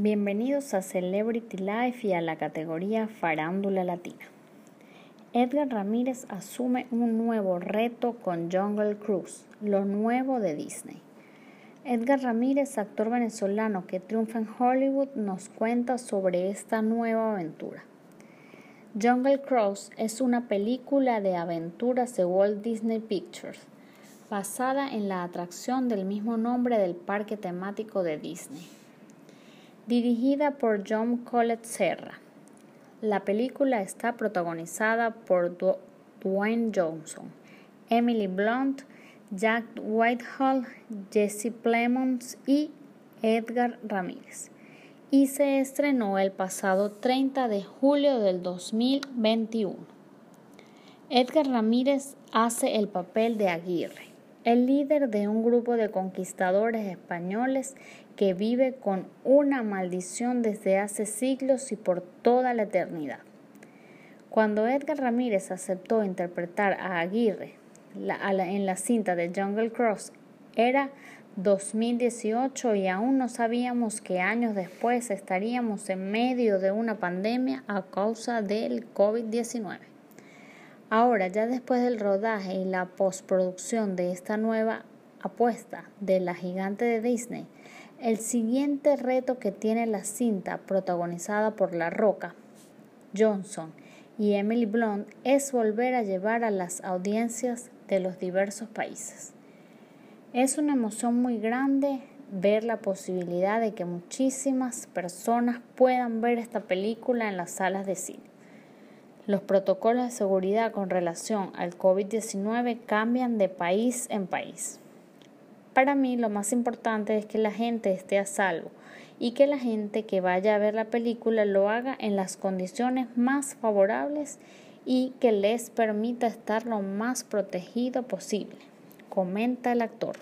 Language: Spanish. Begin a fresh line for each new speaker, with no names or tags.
Bienvenidos a Celebrity Life y a la categoría Farándula Latina. Edgar Ramírez asume un nuevo reto con Jungle Cruise, lo nuevo de Disney. Edgar Ramírez, actor venezolano que triunfa en Hollywood, nos cuenta sobre esta nueva aventura. Jungle Cruise es una película de aventuras de Walt Disney Pictures, basada en la atracción del mismo nombre del parque temático de Disney dirigida por John Collett Serra. La película está protagonizada por Dwayne Johnson, Emily Blunt, Jack Whitehall, Jesse Plemons y Edgar Ramírez y se estrenó el pasado 30 de julio del 2021. Edgar Ramírez hace el papel de Aguirre, el líder de un grupo de conquistadores españoles que vive con una maldición desde hace siglos y por toda la eternidad. Cuando Edgar Ramírez aceptó interpretar a Aguirre en la cinta de Jungle Cross, era 2018 y aún no sabíamos que años después estaríamos en medio de una pandemia a causa del COVID-19. Ahora, ya después del rodaje y la postproducción de esta nueva apuesta de la gigante de Disney, el siguiente reto que tiene la cinta protagonizada por La Roca, Johnson y Emily Blunt es volver a llevar a las audiencias de los diversos países. Es una emoción muy grande ver la posibilidad de que muchísimas personas puedan ver esta película en las salas de cine. Los protocolos de seguridad con relación al COVID-19 cambian de país en país. Para mí lo más importante es que la gente esté a salvo y que la gente que vaya a ver la película lo haga en las condiciones más favorables y que les permita estar lo más protegido posible, comenta el actor.